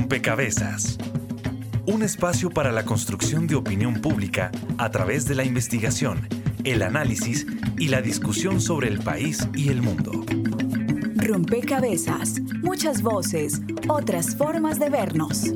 Rompecabezas. Un espacio para la construcción de opinión pública a través de la investigación, el análisis y la discusión sobre el país y el mundo. Rompecabezas, muchas voces, otras formas de vernos.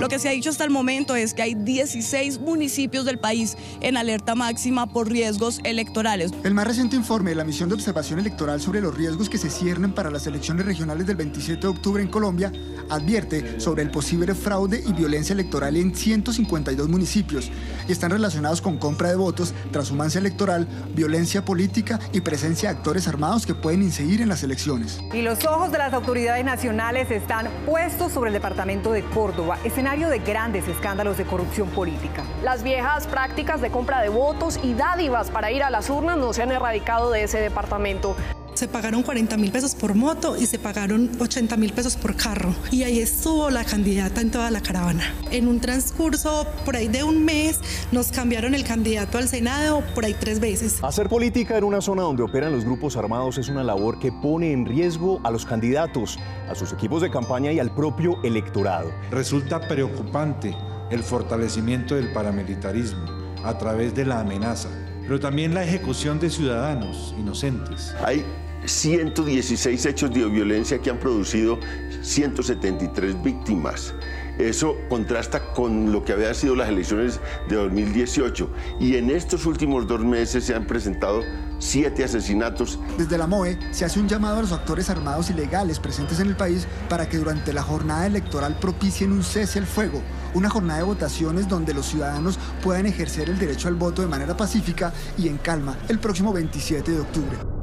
Lo que se ha dicho hasta el momento es que hay 16 municipios del país en alerta máxima por riesgos electorales. El más reciente informe de la Misión de Observación Electoral sobre los riesgos que se ciernen para las elecciones regionales del 27 de octubre en Colombia advierte sobre el posible fraude y violencia electoral en 152 municipios y están relacionados con compra de votos, transhumancia electoral, violencia política y presencia de actores armados que pueden incidir en las elecciones. Y los ojos de las autoridades nacionales están puestos sobre el departamento de Córdoba, de grandes escándalos de corrupción política. Las viejas prácticas de compra de votos y dádivas para ir a las urnas no se han erradicado de ese departamento se pagaron 40 mil pesos por moto y se pagaron 80 mil pesos por carro. Y ahí estuvo la candidata en toda la caravana. En un transcurso por ahí de un mes nos cambiaron el candidato al Senado por ahí tres veces. Hacer política en una zona donde operan los grupos armados es una labor que pone en riesgo a los candidatos, a sus equipos de campaña y al propio electorado. Resulta preocupante el fortalecimiento del paramilitarismo a través de la amenaza, pero también la ejecución de ciudadanos inocentes. Hay 116 hechos de violencia que han producido 173 víctimas. Eso contrasta con lo que habían sido las elecciones de 2018. Y en estos últimos dos meses se han presentado siete asesinatos. Desde la MOE se hace un llamado a los actores armados y legales presentes en el país para que durante la jornada electoral propicien un cese al fuego, una jornada de votaciones donde los ciudadanos puedan ejercer el derecho al voto de manera pacífica y en calma el próximo 27 de octubre.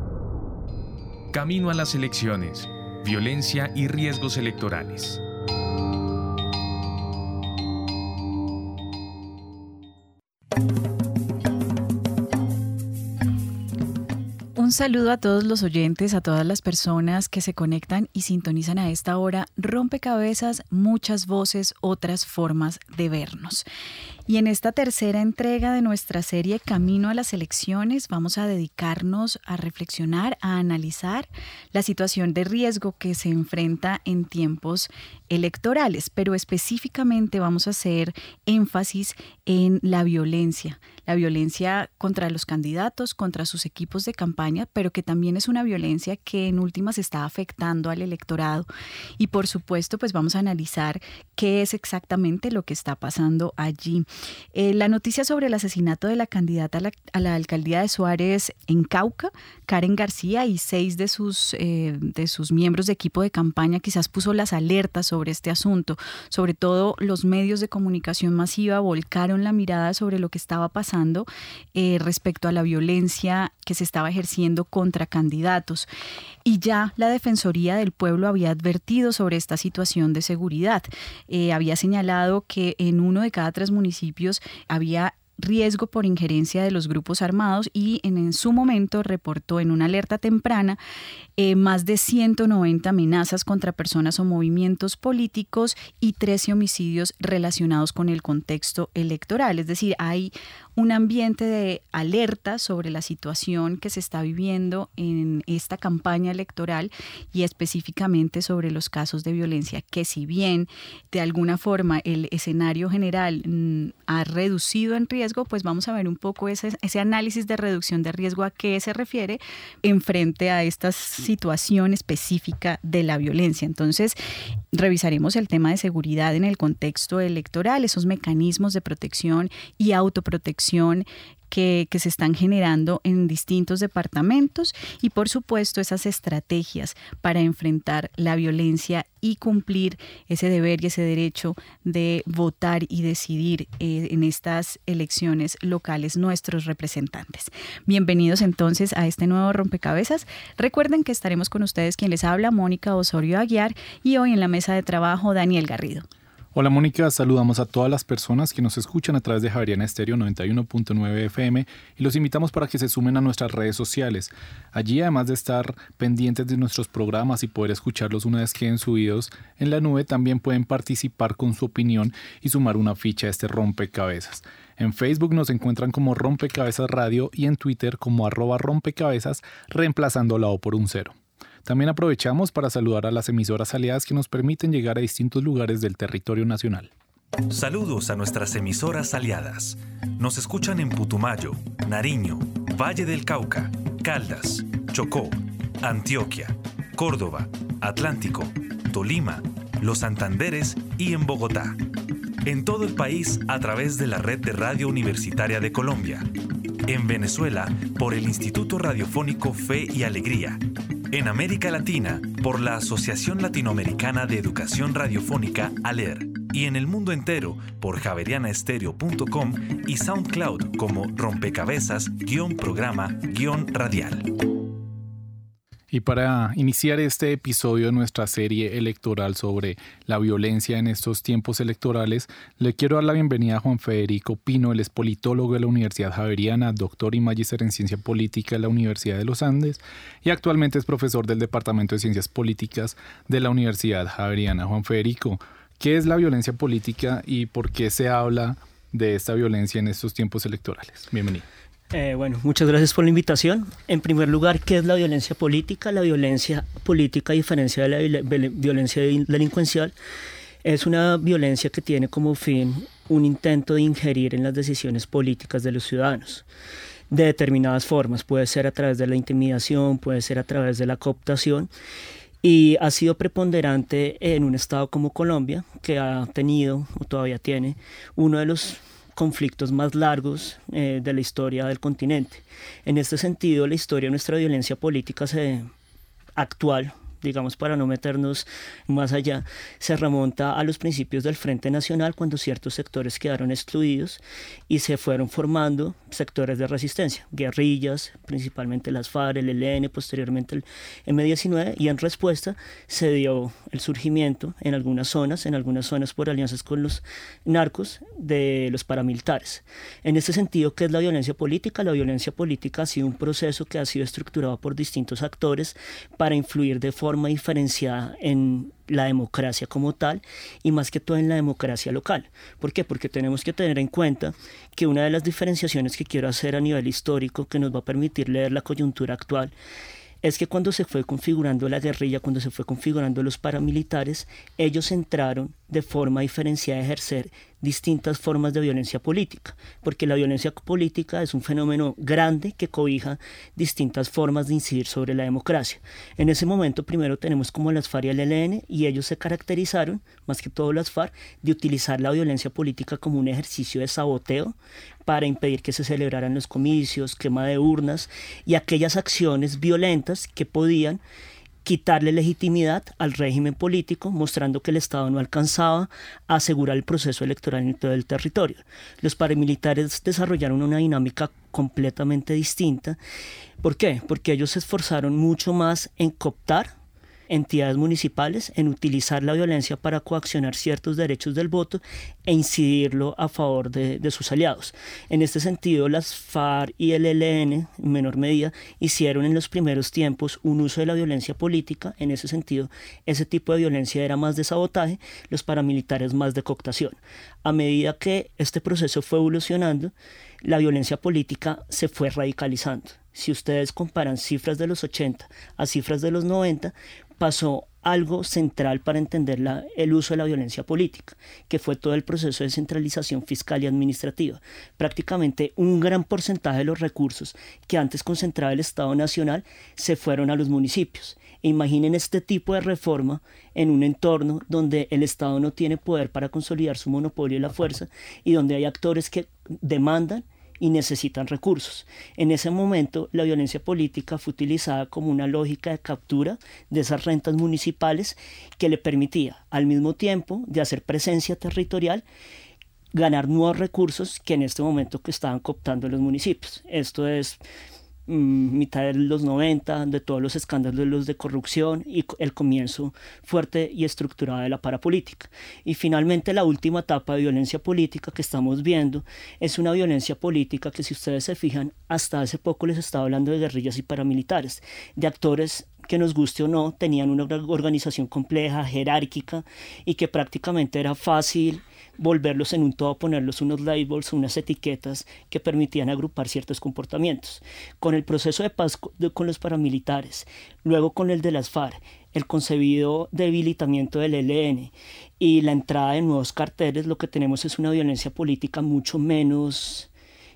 Camino a las elecciones, violencia y riesgos electorales. Un saludo a todos los oyentes, a todas las personas que se conectan y sintonizan a esta hora. Rompecabezas, muchas voces, otras formas de vernos. Y en esta tercera entrega de nuestra serie Camino a las elecciones vamos a dedicarnos a reflexionar, a analizar la situación de riesgo que se enfrenta en tiempos electorales, pero específicamente vamos a hacer énfasis en la violencia, la violencia contra los candidatos, contra sus equipos de campaña, pero que también es una violencia que en últimas está afectando al electorado. Y por supuesto, pues vamos a analizar qué es exactamente lo que está pasando allí. Eh, la noticia sobre el asesinato de la candidata a la, alcaldía de Suárez en Cauca, Karen García, y seis de sus, eh, de sus miembros de equipo de campaña quizás puso las alertas sobre este asunto. Sobre todo los medios de comunicación masiva volcaron la mirada sobre lo que estaba pasando eh, respecto a la violencia que se estaba ejerciendo contra candidatos. Y ya la Defensoría del Pueblo había advertido sobre esta situación de seguridad. había señalado que en uno de cada tres municipios había riesgo por injerencia de los grupos armados y en, su momento reportó en una alerta temprana eh, más de 190 amenazas contra personas o movimientos políticos y 13 homicidios relacionados con el contexto electoral. Es decir, hay un ambiente de alerta sobre la situación que se está viviendo en esta campaña electoral y específicamente sobre los casos de violencia que si bien de alguna forma el escenario general mm, ha reducido en riesgo, pues vamos a ver un poco ese, ese análisis de reducción de riesgo a qué se refiere en frente a esta situación específica de la violencia. Entonces, revisaremos el tema de seguridad en el contexto electoral, esos mecanismos de protección y autoprotección que, se están generando en distintos departamentos y por supuesto esas estrategias para enfrentar la violencia y cumplir ese deber y ese derecho de votar y decidir eh, en estas elecciones locales nuestros representantes. Bienvenidos entonces a este nuevo rompecabezas. Recuerden que estaremos con ustedes quien les habla, Mónica Osorio Aguiar y hoy en la mesa de trabajo Daniel Garrido. Hola Mónica, saludamos a todas las personas que nos escuchan a través de Javeriana Estéreo 91.9 FM y los invitamos para que se sumen a nuestras redes sociales. Allí, además de estar pendientes de nuestros programas y poder escucharlos una vez queden subidos en la nube, también pueden participar con su opinión y sumar una ficha a este rompecabezas. En Facebook nos encuentran como Rompecabezas Radio y en Twitter como arroba rompecabezas, reemplazando la O por un cero. También aprovechamos para saludar a las emisoras aliadas que nos permiten llegar a distintos lugares del territorio nacional. Saludos a nuestras emisoras aliadas. Nos escuchan en Putumayo, Nariño, Valle del Cauca, Caldas, Chocó, Antioquia, Córdoba, Atlántico, Tolima, Los Santanderes y en Bogotá. En todo el país a través de la red de Radio Universitaria de Colombia. En Venezuela por el Instituto Radiofónico Fe y Alegría. En América Latina por la Asociación Latinoamericana de Educación Radiofónica ALER y en el mundo entero por javerianaestereo.com y SoundCloud como rompecabezas-programa-radial. Y para iniciar este episodio de nuestra serie electoral sobre la violencia en estos tiempos electorales, le quiero dar la bienvenida a Juan Federico Pino, él es politólogo de la Universidad Javeriana, doctor y magíster en ciencia política de la Universidad de los Andes y actualmente es profesor del Departamento de Ciencias Políticas de la Universidad Javeriana. Juan Federico, ¿Qué es la violencia política y por qué se habla de esta violencia en estos tiempos electorales? Bienvenido. Eh, bueno, muchas gracias por la invitación. En primer lugar, ¿qué es la violencia política? La violencia política, a diferencia de la violencia delincuencial, es una violencia que tiene como fin un intento de ingerir en las decisiones políticas de los ciudadanos de determinadas formas. Puede ser a través de la intimidación, puede ser a través de la cooptación y ha sido preponderante en un estado como Colombia, que ha tenido o todavía tiene uno de los conflictos más largos eh, de la historia del continente. En este sentido, la historia de nuestra violencia política se, actual digamos para no meternos más allá, se remonta a los principios del Frente Nacional cuando ciertos sectores quedaron excluidos y se fueron formando sectores de resistencia, guerrillas, principalmente las FARC, el ELN, posteriormente el M19 y en respuesta se dio el surgimiento en algunas zonas, en algunas zonas por alianzas con los narcos de los paramilitares. En este sentido, ¿qué es la violencia política? La violencia política ha sido un proceso que ha sido estructurado por distintos actores para influir de forma diferenciada en la democracia como tal y más que todo en la democracia local. ¿Por qué? Porque tenemos que tener en cuenta que una de las diferenciaciones que quiero hacer a nivel histórico que nos va a permitir leer la coyuntura actual es que cuando se fue configurando la guerrilla, cuando se fue configurando los paramilitares, ellos entraron de forma diferenciada ejercer distintas formas de violencia política, porque la violencia política es un fenómeno grande que cobija distintas formas de incidir sobre la democracia. En ese momento primero tenemos como las FARC y el ELN y ellos se caracterizaron, más que todo las FARC, de utilizar la violencia política como un ejercicio de saboteo para impedir que se celebraran los comicios, quema de urnas y aquellas acciones violentas que podían quitarle legitimidad al régimen político, mostrando que el Estado no alcanzaba a asegurar el proceso electoral en todo el territorio. Los paramilitares desarrollaron una dinámica completamente distinta. ¿Por qué? Porque ellos se esforzaron mucho más en cooptar entidades municipales en utilizar la violencia para coaccionar ciertos derechos del voto e incidirlo a favor de, sus aliados. En este sentido, las FARC y el ELN, en menor medida, hicieron en los primeros tiempos un uso de la violencia política. En ese sentido, ese tipo de violencia era más de sabotaje, los paramilitares más de cooptación. A medida que este proceso fue evolucionando, la violencia política se fue radicalizando. Si ustedes comparan cifras de los 80 a cifras de los 90, pasó algo central para entender el uso de la violencia política, que fue todo el proceso de centralización fiscal y administrativa. Prácticamente un gran porcentaje de los recursos que antes concentraba el Estado Nacional se fueron a los municipios. E imaginen este tipo de reforma en un entorno donde el Estado no tiene poder para consolidar su monopolio y la fuerza y donde hay actores que demandan y necesitan recursos. En ese momento, la violencia política fue utilizada como una lógica de captura de esas rentas municipales que le permitía, al mismo tiempo de hacer presencia territorial, ganar nuevos recursos que en este momento que estaban cooptando los municipios. Esto es mitad de los 90, de todos los escándalos de corrupción y el comienzo fuerte y estructurado de la parapolítica. Y finalmente la última etapa de violencia política que estamos viendo es una violencia política que si ustedes se fijan, hasta hace poco les estaba hablando de guerrillas y paramilitares, de actores que nos guste o no, tenían una organización compleja, jerárquica, y que prácticamente era fácil volverlos en un todo, ponerlos unos labels, unas etiquetas que permitían agrupar ciertos comportamientos. Con el proceso de paz con los paramilitares, luego con el de las FARC, el concebido debilitamiento del ELN y la entrada de nuevos carteles, lo que tenemos es una violencia política mucho menos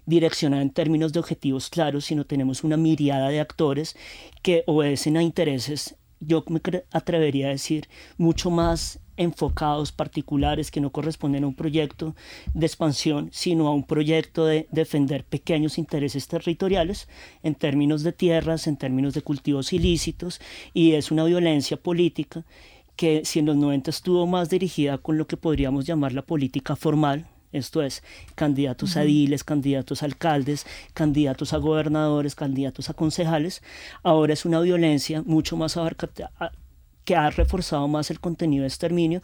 direccionada en términos de objetivos claros, sino tenemos una miriada de actores que obedecen a intereses, yo me atrevería a decir, mucho más enfocados, particulares, que no corresponden a un proyecto de expansión, sino a un proyecto de defender pequeños intereses territoriales en términos de tierras, en términos de cultivos ilícitos, y es una violencia política que si en los 90 estuvo más dirigida con lo que podríamos llamar la política formal, esto es, candidatos a diles, candidatos a alcaldes, candidatos a gobernadores, candidatos a concejales. Ahora es una violencia mucho más abarcada que ha reforzado más el contenido de exterminio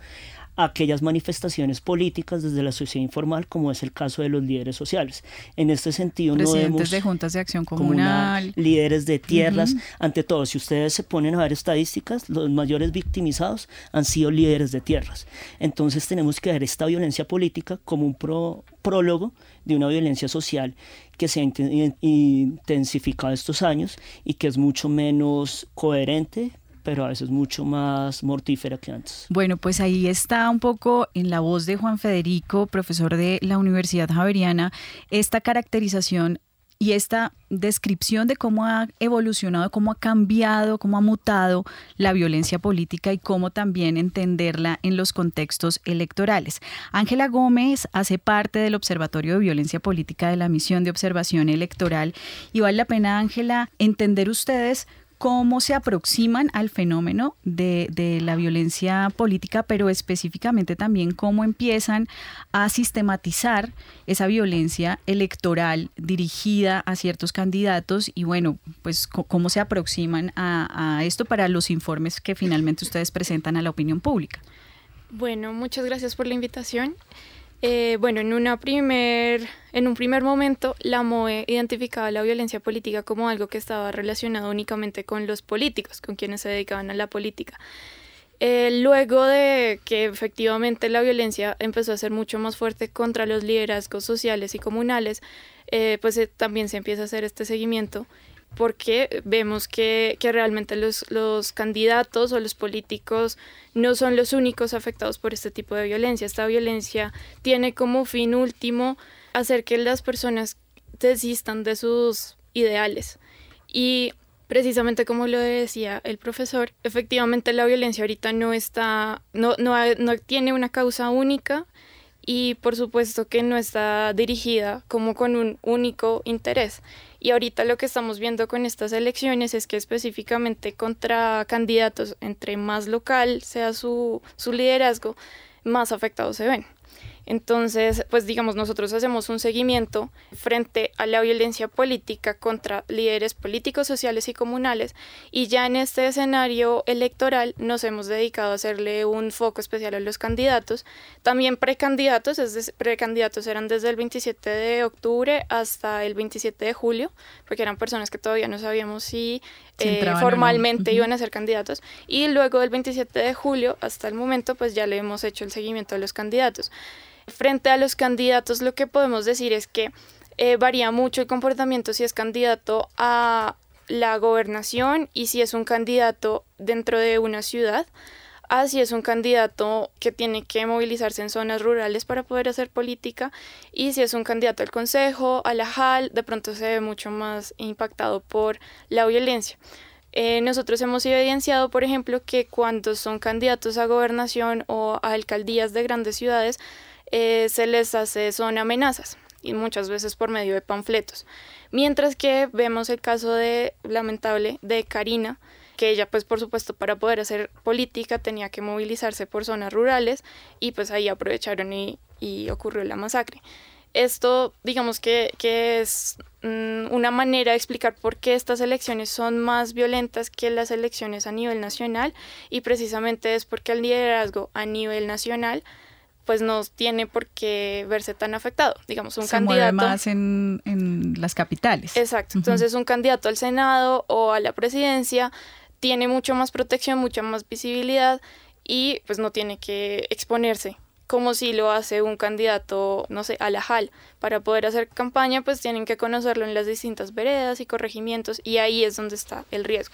aquellas manifestaciones políticas desde la sociedad informal, como es el caso de los líderes sociales. En este sentido, no vemos de juntas de acción comunal, líderes de tierras, ante todo, si ustedes se ponen a ver estadísticas, los mayores victimizados han sido líderes de tierras. Entonces tenemos que ver esta violencia política como un prólogo de una violencia social que se ha intensificado estos años y que es mucho menos coherente pero a veces mucho más mortífera que antes. Bueno, pues ahí está un poco en la voz de Juan Federico, profesor de la Universidad Javeriana, esta caracterización y esta descripción de cómo ha evolucionado, cómo ha cambiado, cómo ha mutado la violencia política y cómo también entenderla en los contextos electorales. Ángela Gómez hace parte del Observatorio de Violencia Política de la Misión de Observación Electoral y vale la pena, Ángela, entender ustedes cómo se aproximan al fenómeno de, la violencia política, pero específicamente también cómo empiezan a sistematizar esa violencia electoral dirigida a ciertos candidatos y bueno, pues cómo se aproximan a esto para los informes que finalmente ustedes presentan a la opinión pública. Bueno, muchas gracias por la invitación. Eh, bueno, en, una primer, en un primer momento, la MOE identificaba la violencia política como algo que estaba relacionado únicamente con los políticos, con quienes se dedicaban a la política. Eh, luego de que efectivamente la violencia empezó a ser mucho más fuerte contra los liderazgos sociales y comunales, eh, pues también se empieza a hacer este seguimiento porque vemos que, realmente los, los, candidatos o los políticos no son los únicos afectados por este tipo de violencia. Esta violencia tiene como fin último hacer que las personas desistan de sus ideales. Y precisamente como lo decía el profesor, efectivamente la violencia ahorita no está, no, no, no tiene una causa única y por supuesto que no está dirigida como con un único interés. Y ahorita lo que estamos viendo con estas elecciones es que específicamente contra candidatos, entre más local sea su, su liderazgo, más afectados se ven. Entonces, pues digamos, nosotros hacemos un seguimiento frente a la violencia política contra líderes políticos, sociales y comunales y ya en este escenario electoral nos hemos dedicado a hacerle un foco especial a los candidatos, también precandidatos, es precandidatos eran desde el 27 de octubre hasta el 27 de julio, porque eran personas que todavía no sabíamos si eh, formalmente iban a ser candidatos y luego del 27 de julio hasta el momento pues ya le hemos hecho el seguimiento a los candidatos. Frente a los candidatos, lo que podemos decir es que eh, varía mucho el comportamiento si es candidato a la gobernación y si es un candidato dentro de una ciudad, a si es un candidato que tiene que movilizarse en zonas rurales para poder hacer política y si es un candidato al consejo, a la JAL, de pronto se ve mucho más impactado por la violencia. Eh, nosotros hemos evidenciado, por ejemplo, que cuando son candidatos a gobernación o a alcaldías de grandes ciudades, eh, se les hace son amenazas y muchas veces por medio de panfletos. Mientras que vemos el caso de lamentable de Karina, que ella pues por supuesto para poder hacer política tenía que movilizarse por zonas rurales y pues ahí aprovecharon y, ocurrió la masacre. Esto digamos que, que es mm, una manera de explicar por qué estas elecciones son más violentas que las elecciones a nivel nacional y precisamente es porque el liderazgo a nivel nacional pues no tiene por qué verse tan afectado. Digamos, un Se candidato. Mueve más en, las capitales. Exacto. Entonces, un candidato al Senado o a la presidencia tiene mucho más protección, mucha más visibilidad y pues no tiene que exponerse como si lo hace un candidato, no sé, a la JAL. Para poder hacer campaña, pues tienen que conocerlo en las distintas veredas y corregimientos, y ahí es donde está el riesgo.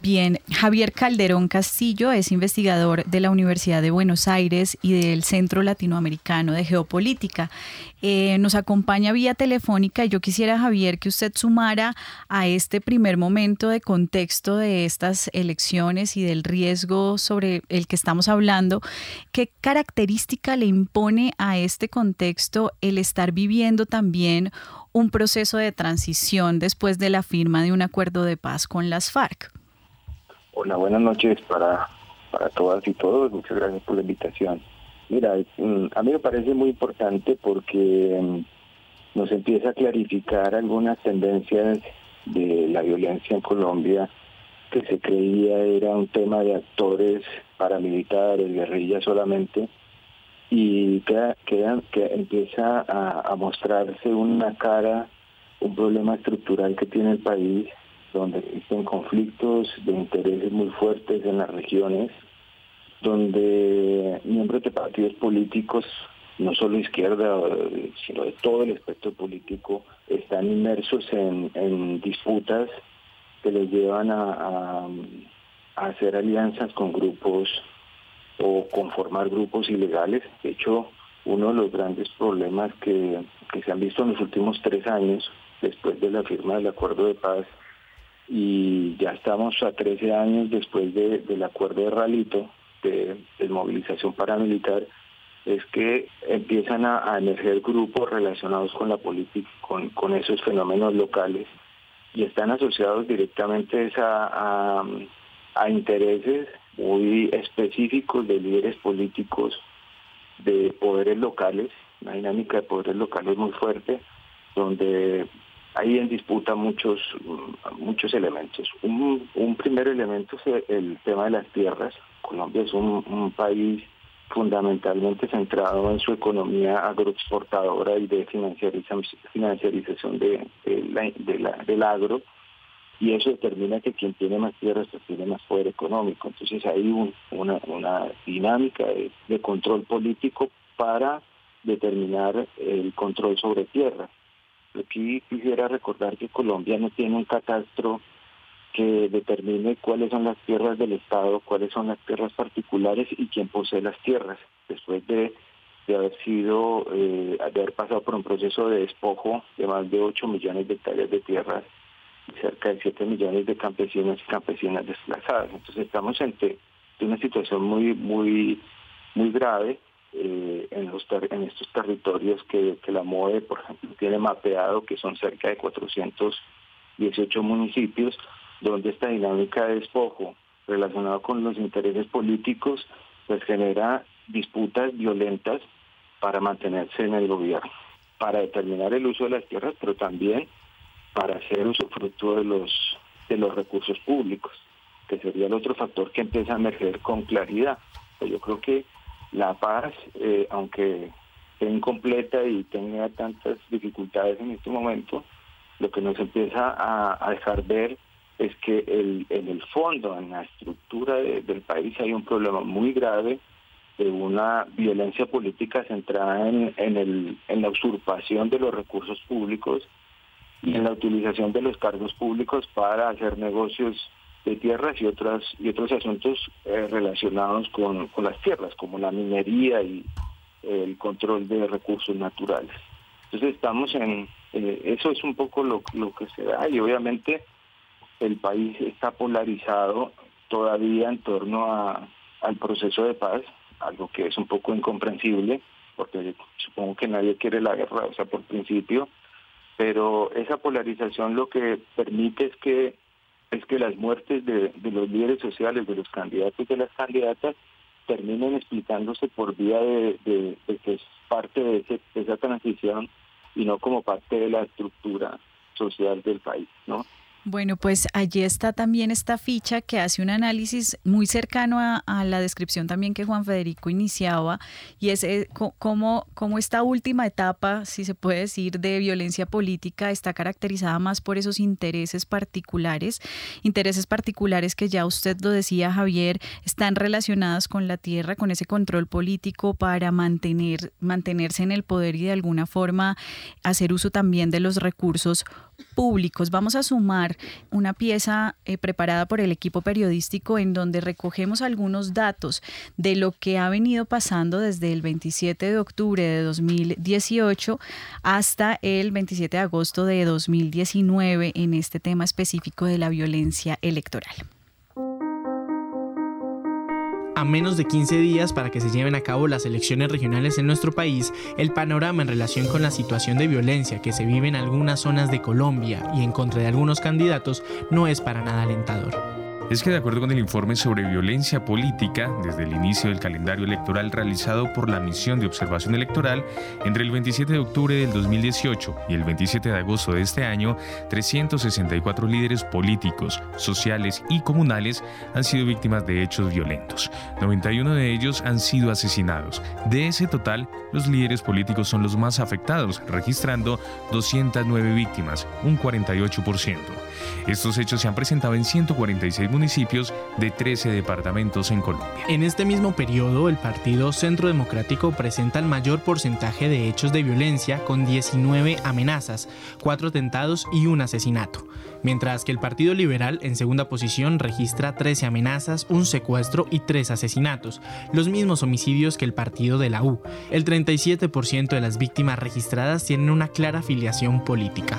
Bien, Javier Calderón Castillo es investigador de la Universidad de Buenos Aires y del Centro Latinoamericano de Geopolítica. Eh, nos acompaña vía telefónica y yo quisiera, Javier, que usted sumara a este primer momento de contexto de estas elecciones y del riesgo sobre el que estamos hablando. ¿Qué característica le impone a este contexto el estar viviendo también un proceso de transición después de la firma de un acuerdo de paz con las FARC? Hola, buenas noches para, para todas y todos. Muchas gracias por la invitación. Mira, a mí me parece muy importante porque mm, nos empieza a clarificar algunas tendencias de la violencia en Colombia que se creía era un tema de actores paramilitares, guerrillas solamente, y que, que empieza a, mostrarse una cara, un problema estructural que tiene el país, donde existen conflictos de intereses muy fuertes en las regiones, donde miembros de partidos políticos, no solo izquierda, sino de todo el espectro político, están inmersos en, disputas que les llevan a, hacer alianzas con grupos o conformar grupos ilegales. De hecho, uno de los grandes problemas que, se han visto en los últimos tres años, después de la firma del acuerdo de paz, y ya estamos a 13 años después del acuerdo de Ralito, de, movilización paramilitar es que empiezan a, emerger grupos relacionados con la política, con, con, esos fenómenos locales y están asociados directamente a, a, intereses muy específicos de líderes políticos de poderes locales, una dinámica de poderes locales muy fuerte, donde hay en disputa muchos, muchos elementos. Un, primer elemento es el tema de las tierras, Colombia es un, país fundamentalmente centrado en su economía agroexportadora y de financiarización de, del agro, y eso determina que quien tiene más tierras tiene más poder económico. Entonces hay una, una, dinámica de, control político para determinar el control sobre tierras. Aquí quisiera recordar que Colombia no tiene un catastro que determine cuáles son las tierras del Estado, cuáles son las tierras particulares y quién posee las tierras, después de, haber sido, eh, de haber pasado por un proceso de despojo de más de 8 millones de hectáreas de tierras cerca de 7 millones de campesinos y campesinas desplazadas. Entonces estamos ante una situación muy, muy, muy grave eh, en, los en estos territorios que, que la MOE, por ejemplo, tiene mapeado, que son cerca de 418 municipios, donde esta dinámica de despojo relacionada con los intereses políticos pues genera disputas violentas para mantenerse en el gobierno, para determinar el uso de las tierras, pero también para hacer usufructo de los de los recursos públicos, que sería el otro factor que empieza a emerger con claridad. Pues yo creo que la paz, eh, aunque esté incompleta y tenga tantas dificultades en este momento, lo que nos empieza a dejar ver es que el, en el fondo, en la estructura del país, hay un problema muy grave de una violencia política centrada en, en la usurpación de los recursos públicos y en la utilización de los cargos públicos para hacer negocios de tierras y otras y otros asuntos eh, relacionados con, con, las tierras, como la minería y el control de recursos naturales. Entonces estamos en, eh, eso es un poco lo, que se da y obviamente el país está polarizado todavía en torno a, al proceso de paz, algo que es un poco incomprensible, porque supongo que nadie quiere la guerra, o sea, por principio, pero esa polarización lo que permite es que es que las muertes de, los líderes sociales, de los candidatos y de las candidatas, terminen explicándose por vía de, que es parte de, de esa transición y no como parte de la estructura social del país, ¿no? Bueno, pues allí está también esta ficha que hace un análisis muy cercano a, la descripción también que Juan Federico iniciaba y es eh, cómo, cómo esta última etapa, si se puede decir, de violencia política está caracterizada más por esos intereses particulares, intereses particulares que ya usted lo decía Javier, están relacionados con la tierra, con ese control político para mantener, mantenerse en el poder y de alguna forma hacer uso también de los recursos públicos. Vamos a sumar una pieza eh, preparada por el equipo periodístico en donde recogemos algunos datos de lo que ha venido pasando desde el 27 de octubre de 2018 hasta el 27 de agosto de 2019 en este tema específico de la violencia electoral a menos de 15 días para que se lleven a cabo las elecciones regionales en nuestro país, el panorama en relación con la situación de violencia que se vive en algunas zonas de Colombia y en contra de algunos candidatos no es para nada alentador es que de acuerdo con el informe sobre violencia política, desde el inicio del calendario electoral realizado por la Misión de Observación Electoral, entre el 27 de octubre del 2018 y el 27 de agosto de este año, 364 líderes políticos, sociales y comunales han sido víctimas de hechos violentos. 91 de ellos han sido asesinados. De ese total, los líderes políticos son los más afectados, registrando 209 víctimas, un 48%. Estos hechos se han presentado en 146 municipios de 13 departamentos en Colombia. En este mismo periodo, el Partido Centro Democrático presenta el mayor porcentaje de hechos de violencia con 19 amenazas, 4 atentados y un asesinato, mientras que el Partido Liberal en segunda posición registra 13 amenazas, un secuestro y 3 asesinatos, los mismos homicidios que el partido de la U. El 37% de las víctimas registradas tienen una clara afiliación política.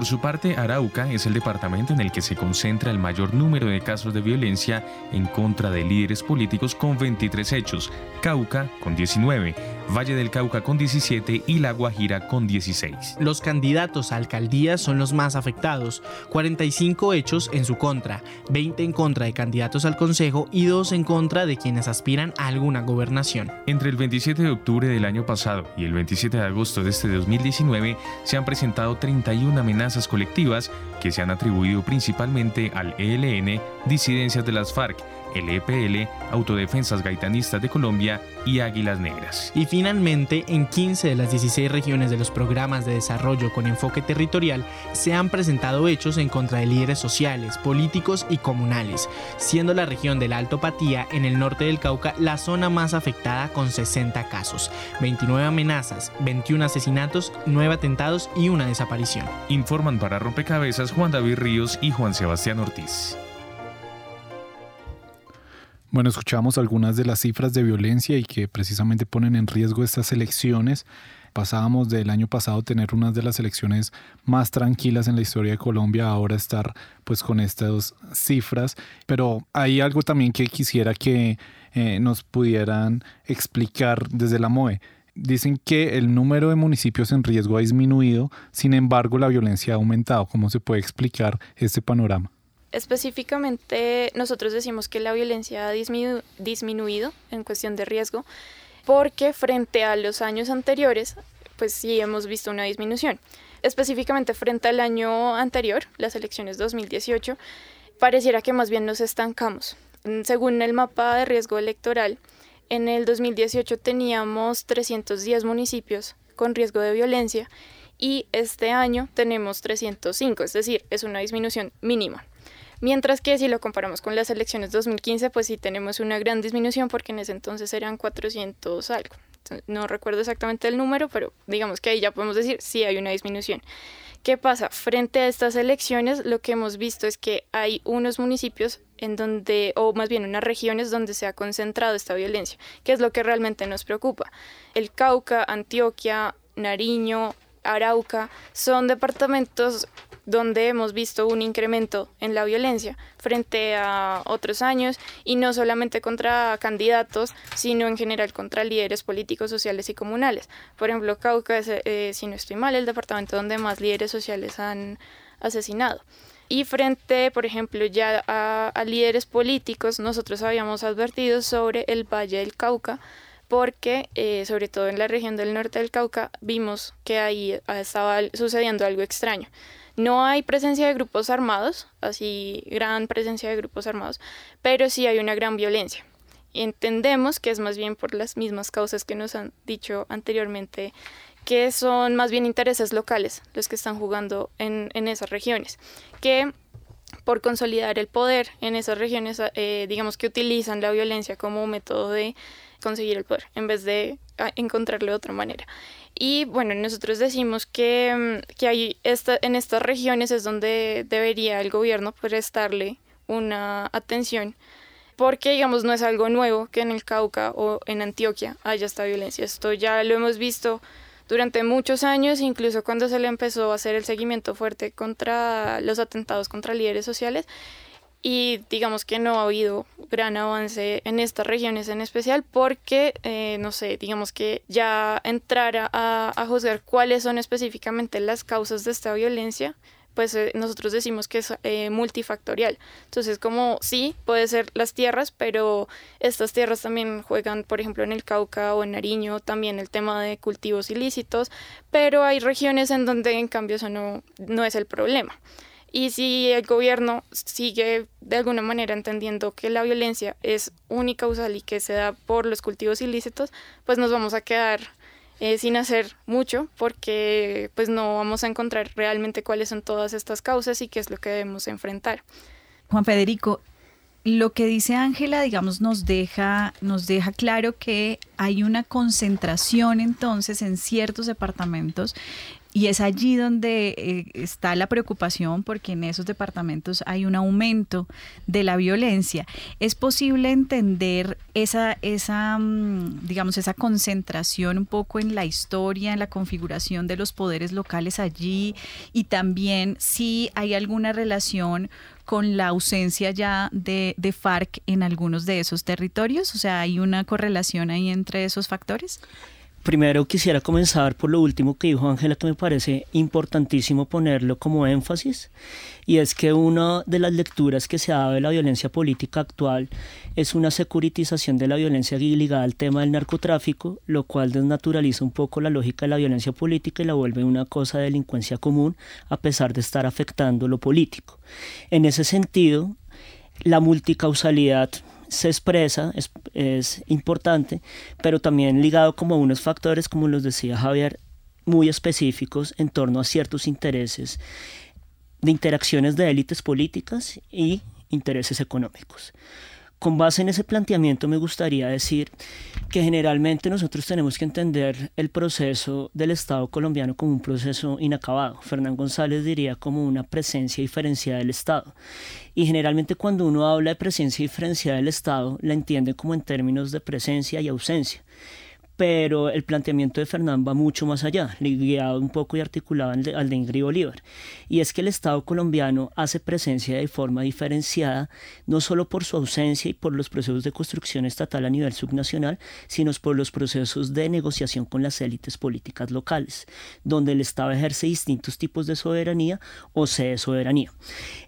Por su parte, Arauca es el departamento en el que se concentra el mayor número de casos de violencia en contra de líderes políticos con 23 hechos, Cauca con 19, Valle del Cauca con 17 y La Guajira con 16. Los candidatos a alcaldías son los más afectados, 45 hechos en su contra, 20 en contra de candidatos al Consejo y 2 en contra de quienes aspiran a alguna gobernación. Entre el 27 de octubre del año pasado y el 27 de agosto de este 2019 se han presentado 31 amenazas colectivas que se han atribuido principalmente al ELN, disidencias de las FARC, el EPL, Autodefensas Gaitanistas de Colombia y Águilas Negras. Y finalmente, en 15 de las 16 regiones de los programas de desarrollo con enfoque territorial se han presentado hechos en contra de líderes sociales, políticos y comunales, siendo la región de la Alto Patía en el norte del Cauca la zona más afectada con 60 casos, 29 amenazas, 21 asesinatos, 9 atentados y una desaparición. Informan para Rompecabezas Juan David Ríos y Juan Sebastián Ortiz. Bueno, escuchamos algunas de las cifras de violencia y que precisamente ponen en riesgo estas elecciones. Pasábamos del año pasado tener una de las elecciones más tranquilas en la historia de Colombia, ahora estar pues con estas cifras. Pero hay algo también que quisiera que eh, nos pudieran explicar desde la MOE. Dicen que el número de municipios en riesgo ha disminuido, sin embargo la violencia ha aumentado. ¿Cómo se puede explicar este panorama? Específicamente nosotros decimos que la violencia ha disminuido en cuestión de riesgo porque frente a los años anteriores, pues sí hemos visto una disminución. Específicamente frente al año anterior, las elecciones 2018, pareciera que más bien nos estancamos. Según el mapa de riesgo electoral, en el 2018 teníamos 310 municipios con riesgo de violencia y este año tenemos 305, es decir, es una disminución mínima. Mientras que si lo comparamos con las elecciones 2015, pues sí tenemos una gran disminución porque en ese entonces eran 400 algo. No recuerdo exactamente el número, pero digamos que ahí ya podemos decir sí hay una disminución. ¿Qué pasa? Frente a estas elecciones, lo que hemos visto es que hay unos municipios en donde, o más bien unas regiones donde se ha concentrado esta violencia, que es lo que realmente nos preocupa. El Cauca, Antioquia, Nariño, Arauca, son departamentos donde hemos visto un incremento en la violencia frente a otros años y no solamente contra candidatos, sino en general contra líderes políticos, sociales y comunales. Por ejemplo, Cauca es, eh, si no estoy mal, el departamento donde más líderes sociales han asesinado. Y frente, por ejemplo, ya a líderes políticos, nosotros habíamos advertido sobre el Valle del Cauca, porque eh, sobre todo en la región del norte del Cauca vimos que ahí estaba sucediendo algo extraño. No hay presencia de grupos armados, así gran presencia de grupos armados, pero sí hay una gran violencia. Entendemos que es más bien por las mismas causas que nos han dicho anteriormente, que son más bien intereses locales los que están jugando en, esas regiones, que por consolidar el poder en esas regiones, eh, digamos que utilizan la violencia como método de conseguir el poder en vez de ah, encontrarle otra manera. Y bueno, nosotros decimos que, mm, que hay esta, en estas regiones es donde debería el gobierno prestarle una atención porque digamos no es algo nuevo que en el Cauca o en Antioquia haya esta violencia. Esto ya lo hemos visto durante muchos años, incluso cuando se le empezó a hacer el seguimiento fuerte contra los atentados contra líderes sociales, y digamos que no ha habido gran avance en estas regiones en especial porque, eh, no sé, digamos que ya entrar a, a, juzgar cuáles son específicamente las causas de esta violencia, pues eh, nosotros decimos que es eh, multifactorial. Entonces, como sí, puede ser las tierras, pero estas tierras también juegan, por ejemplo, en el Cauca o en Nariño, también el tema de cultivos ilícitos, pero hay regiones en donde en cambio eso no, no es el problema. Y si el gobierno sigue de alguna manera entendiendo que la violencia es unicausal y que se da por los cultivos ilícitos, pues nos vamos a quedar eh, sin hacer mucho porque pues no vamos a encontrar realmente cuáles son todas estas causas y qué es lo que debemos enfrentar. Juan Federico, lo que dice Ángela, digamos, nos deja, nos deja claro que hay una concentración entonces en ciertos departamentos y es allí donde eh, está la preocupación porque en esos departamentos hay un aumento de la violencia. ¿Es posible entender esa, esa, mm, digamos, esa concentración un poco en la historia, en la configuración de los poderes locales allí y también si hay alguna relación con la ausencia ya de, de FARC en algunos de esos territorios? O sea, ¿hay una correlación ahí entre esos factores? Primero quisiera comenzar por lo último que dijo Ángela, que me parece importantísimo ponerlo como énfasis, y es que una de las lecturas que se ha dado de la violencia política actual es una securitización de la violencia ligada al tema del narcotráfico, lo cual desnaturaliza un poco la lógica de la violencia política y la vuelve una cosa de delincuencia común, a pesar de estar afectando lo político. En ese sentido, la multicausalidad se expresa, es, importante, pero también ligado como a unos factores, como los decía Javier, muy específicos en torno a ciertos intereses de interacciones de élites políticas y intereses económicos. Con base en ese planteamiento me gustaría decir que generalmente nosotros tenemos que entender el proceso del Estado colombiano como un proceso inacabado. Fernán González diría como una presencia diferenciada del Estado. Y generalmente cuando uno habla de presencia diferenciada del Estado, la entiende como en términos de presencia y ausencia pero el planteamiento de Fernán va mucho más allá, guiado un poco y articulado al de, Ingrid Bolívar. Y es que el Estado colombiano hace presencia de forma diferenciada, no solo por su ausencia y por los procesos de construcción estatal a nivel subnacional, sino por los procesos de negociación con las élites políticas locales, donde el Estado ejerce distintos tipos de soberanía o cede soberanía.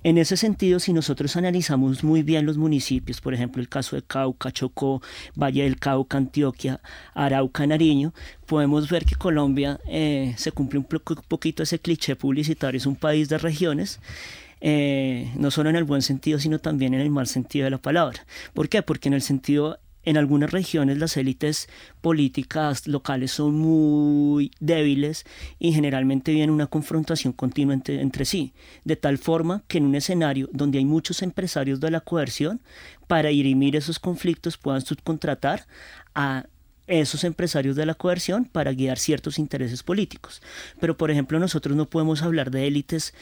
En ese sentido, si nosotros analizamos muy bien los municipios, por ejemplo, el caso de Cauca, Chocó, Valle del Cauca, Antioquia, Arauca, Canariño, podemos ver que Colombia eh, se cumple un poquito ese cliché publicitario, es un país de regiones. Eh, no solo en el buen sentido, sino también en el mal sentido de la palabra. ¿Por qué? Porque en el sentido en algunas regiones las élites políticas locales son muy débiles y generalmente viene una confrontación continua entre, entre, sí, de tal forma que en un escenario donde hay muchos empresarios de la coerción, para dirimir esos conflictos puedan subcontratar a esos empresarios de la coerción para guiar ciertos intereses políticos. Pero, por ejemplo, nosotros no podemos hablar de élites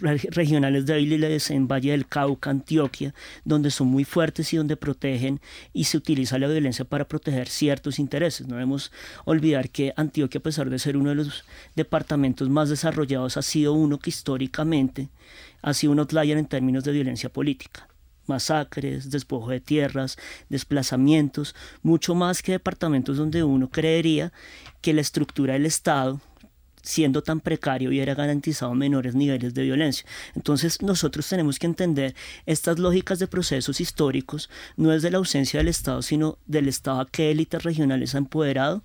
regionales débiles en Valle del Cauca, Antioquia, donde son muy fuertes y donde protegen y se utiliza la violencia para proteger ciertos intereses. No debemos olvidar que Antioquia, a pesar de ser uno de los departamentos más desarrollados, ha sido uno que históricamente ha sido un outlier en términos de violencia política masacres, despojo de tierras, desplazamientos, mucho más que departamentos donde uno creería que la estructura del Estado siendo tan precario hubiera garantizado menores niveles de violencia. Entonces nosotros tenemos que entender estas lógicas de procesos históricos, no es de la ausencia del Estado, sino del Estado a qué élites regionales ha empoderado,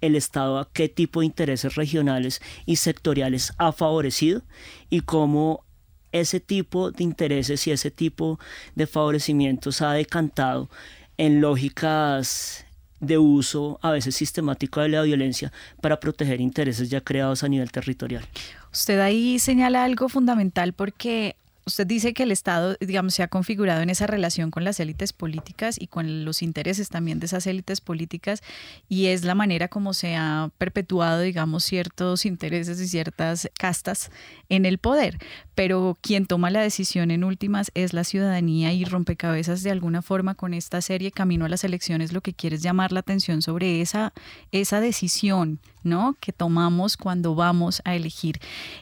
el Estado a qué tipo de intereses regionales y sectoriales ha favorecido y cómo ese tipo de intereses y ese tipo de favorecimientos ha decantado en lógicas de uso a veces sistemático de la violencia para proteger intereses ya creados a nivel territorial. Usted ahí señala algo fundamental porque Usted dice que el Estado, digamos, se ha configurado en esa relación con las élites políticas y con los intereses también de esas élites políticas y es la manera como se ha perpetuado, digamos, ciertos intereses y ciertas castas en el poder. Pero quien toma la decisión en últimas es la ciudadanía y rompecabezas de alguna forma con esta serie Camino a las elecciones lo que quiere es llamar la atención sobre esa, esa decisión ¿no? que tomamos cuando vamos a elegir.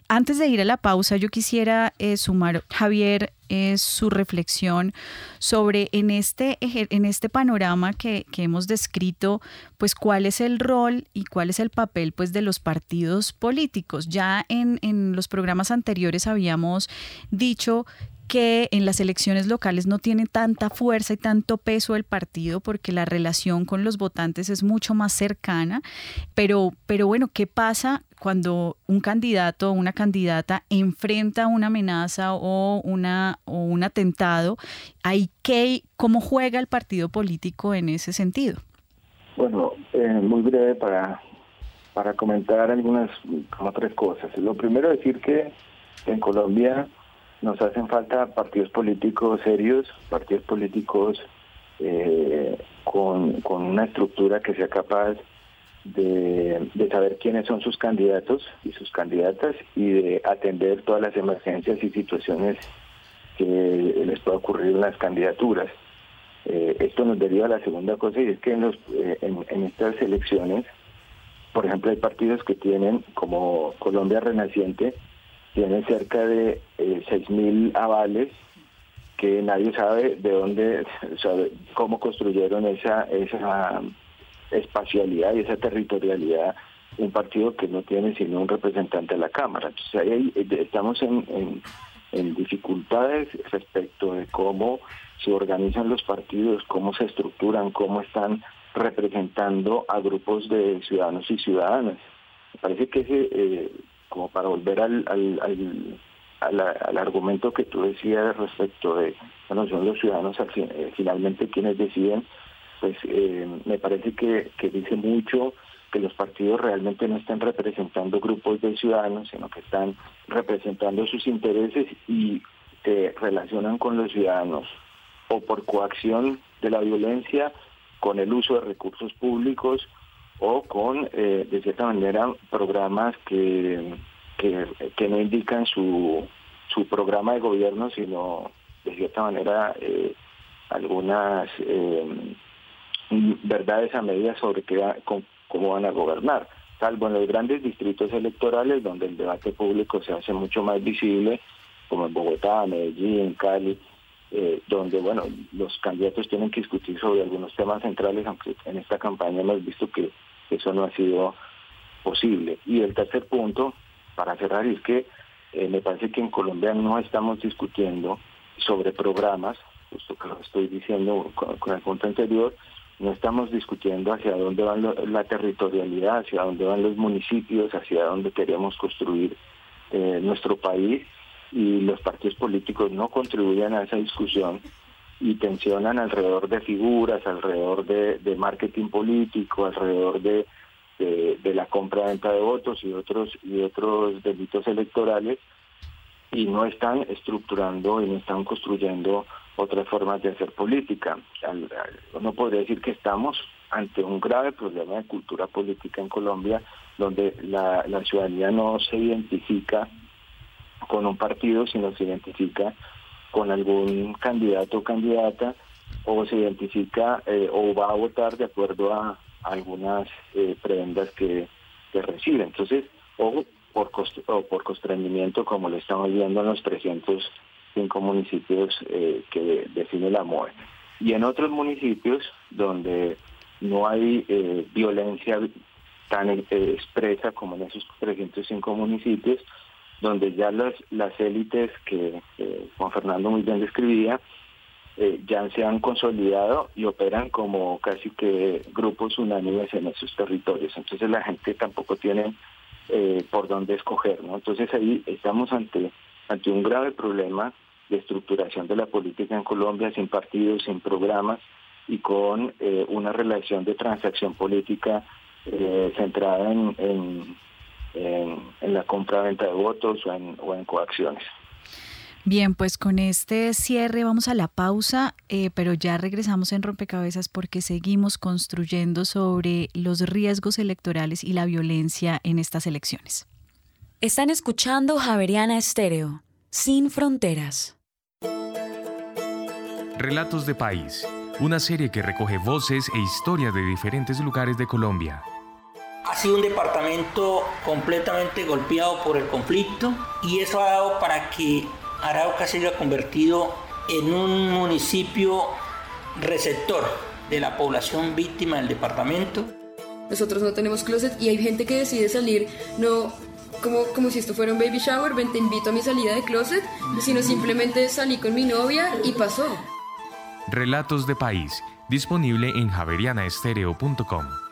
Antes de ir a la pausa, yo quisiera eh, sumar, Javier, eh, su reflexión sobre en este, en este panorama que, hemos descrito, pues cuál es el rol y cuál es el papel pues, de los partidos políticos. Ya en, en los programas anteriores habíamos dicho que en las elecciones locales no tiene tanta fuerza y tanto peso el partido porque la relación con los votantes es mucho más cercana, pero, pero bueno, ¿qué pasa cuando un candidato o una candidata enfrenta una amenaza o, una, o un atentado? ¿Hay qué, ¿Cómo juega el partido político en ese sentido? Bueno, eh, muy breve para, para comentar algunas como tres cosas. Lo primero decir que en Colombia nos hacen falta partidos políticos serios, partidos políticos eh, con, una estructura que sea capaz de, saber quiénes son sus candidatos y sus candidatas y de atender todas las emergencias y situaciones que les pueda ocurrir en las candidaturas. Eh, esto nos deriva a la segunda cosa y es que en, los, eh, en estas elecciones, por ejemplo, hay partidos que tienen como Colombia Renaciente, tiene cerca de eh, 6.000 avales que nadie sabe de dónde, sabe cómo construyeron esa, esa espacialidad y esa territorialidad un partido que no tiene sino un representante de la Cámara. Entonces ahí eh, estamos en, en dificultades respecto de cómo se organizan los partidos, cómo se estructuran, cómo están representando a grupos de ciudadanos y ciudadanas. Me parece que ese eh, como para volver al, al, al, argumento que tú decías respecto de, bueno, son los ciudadanos eh, finalmente quienes deciden, pues eh, me parece que, que dice mucho que los partidos realmente no están representando grupos de ciudadanos, sino que están representando sus intereses y se relacionan con los ciudadanos o por coacción de la violencia, con el uso de recursos públicos o con, eh, de cierta manera, programas que, que, no indican su, su programa de gobierno, sino, de cierta manera, eh, algunas eh, verdades a medida sobre qué, cómo van a gobernar, salvo en los grandes distritos electorales donde el debate público se hace mucho más visible, como en Bogotá, Medellín, Cali, donde bueno los candidatos tienen que discutir sobre algunos temas centrales, aunque en esta campaña hemos visto que eso no ha sido posible. Y el tercer punto, para cerrar, es que eh, me parece que en Colombia no estamos discutiendo sobre programas, justo que lo estoy diciendo con, el punto anterior, no estamos discutiendo hacia dónde va la territorialidad, hacia dónde van los municipios, hacia dónde queremos construir eh, nuestro país y los partidos políticos no contribuyen a esa discusión y tensionan alrededor de figuras, alrededor de, marketing político, alrededor de, de, la compra-venta de votos y otros y otros delitos electorales y no están estructurando y no están construyendo otras formas de hacer política. Uno podría decir que estamos ante un grave problema de cultura política en Colombia, donde la, la ciudadanía no se identifica con un partido, sino se identifica con algún candidato o candidata o se identifica eh, o va a votar de acuerdo a, algunas eh, prendas que, que, recibe. Entonces, o por, o por constreñimiento, como lo estamos viendo en los 305 municipios eh, que define la MOE. Y en otros municipios donde no hay violencia tan expresa como en esos 305 municipios, donde ya las, las élites que Juan Fernando muy bien describía, eh, ya se han consolidado y operan como casi que grupos unánimes en esos territorios. Entonces la gente tampoco tiene eh, por dónde escoger. ¿no? Entonces ahí estamos ante, ante un grave problema de estructuración de la política en Colombia sin partidos, sin programas y con eh, una relación de transacción política centrada en, en, en, la compra-venta de votos o en, o en coacciones. Bien, pues con este cierre vamos a la pausa, eh, pero ya regresamos en rompecabezas porque seguimos construyendo sobre los riesgos electorales y la violencia en estas elecciones. Están escuchando Javeriana Estéreo, sin fronteras. Relatos de País, una serie que recoge voces e historias de diferentes lugares de Colombia. Ha sido un departamento completamente golpeado por el conflicto y eso ha dado para que Arauca se haya convertido en un municipio receptor de la población víctima del departamento. Nosotros no tenemos closet y hay gente que decide salir no como, como si esto fuera un baby shower, ven te invito a mi salida de closet, sino simplemente salí con mi novia y pasó. Relatos de País, disponible en javerianaestereo.com.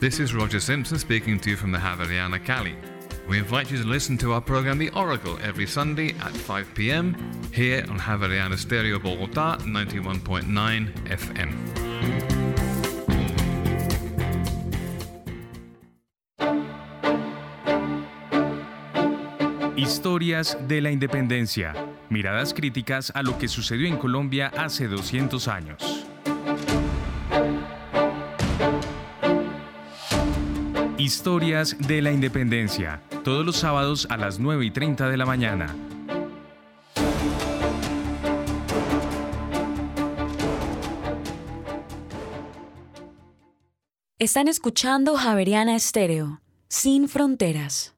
This is Roger Simpson speaking to you from the Havariana Cali. We invite you to listen to our program The Oracle every Sunday at 5 pm here on Havariana Stereo Bogota 91.9 FM. Historias de la Independencia. Miradas críticas a lo que sucedió en Colombia hace 200 años. Historias de la Independencia, todos los sábados a las 9 y 30 de la mañana. Están escuchando Javeriana Estéreo, sin fronteras.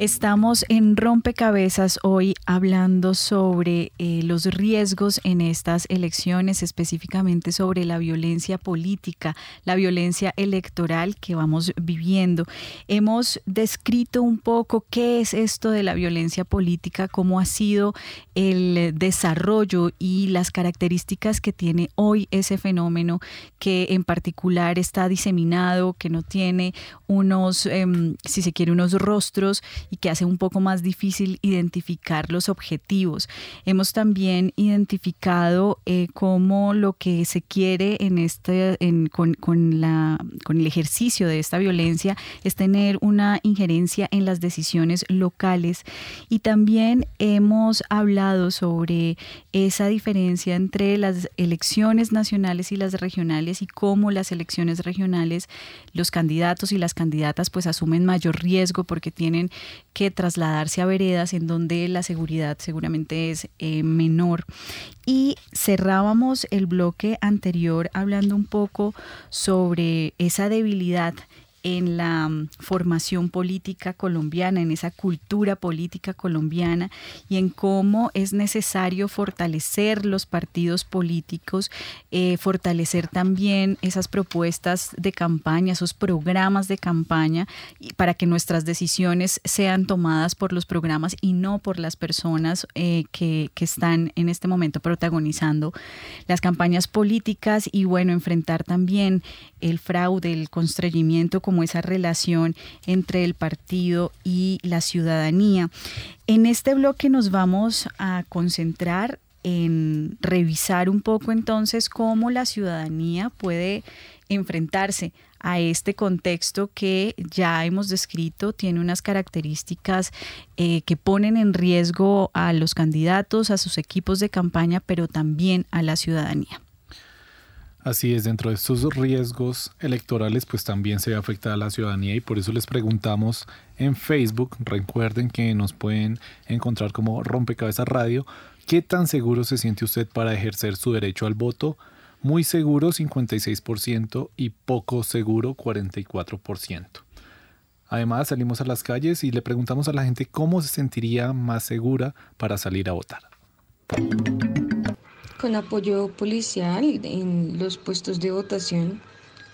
Estamos en Rompecabezas hoy hablando sobre eh, los riesgos en estas elecciones, específicamente sobre la violencia política, la violencia electoral que vamos viviendo. Hemos descrito un poco qué es esto de la violencia política, cómo ha sido el desarrollo y las características que tiene hoy ese fenómeno que en particular está diseminado, que no tiene unos, em, si se quiere, unos rostros y que hace un poco más difícil identificar los objetivos. Hemos también identificado eh, cómo lo que se quiere en este, con, la, con el ejercicio de esta violencia es tener una injerencia en las decisiones locales y también hemos hablado sobre esa diferencia entre las elecciones nacionales y las regionales y cómo las elecciones regionales los candidatos y las candidatas pues asumen mayor riesgo porque tienen que trasladarse a veredas en donde la seguridad seguramente es eh, menor. Y cerrábamos el bloque anterior hablando un poco sobre esa debilidad en la mm, formación política colombiana, en esa cultura política colombiana y en cómo es necesario fortalecer los partidos políticos, eh, fortalecer también esas propuestas de campaña, esos programas de campaña, para que nuestras decisiones sean tomadas por los programas y no por las personas eh, que, que están en este momento protagonizando las campañas políticas y bueno, enfrentar también el fraude, el constreñimiento como esa relación entre el partido y la ciudadanía. En este bloque nos vamos a concentrar en revisar un poco entonces cómo la ciudadanía puede enfrentarse a este contexto que ya hemos descrito, tiene unas características eh, que ponen en riesgo a los candidatos, a sus equipos de campaña, pero también a la ciudadanía. Así es, dentro de estos riesgos electorales, pues también se afecta a la ciudadanía y por eso les preguntamos en Facebook, recuerden que nos pueden encontrar como Rompecabezas Radio, ¿qué tan seguro se siente usted para ejercer su derecho al voto? Muy seguro 56% y poco seguro 44%. Además salimos a las calles y le preguntamos a la gente cómo se sentiría más segura para salir a votar. Con apoyo policial en los puestos de votación,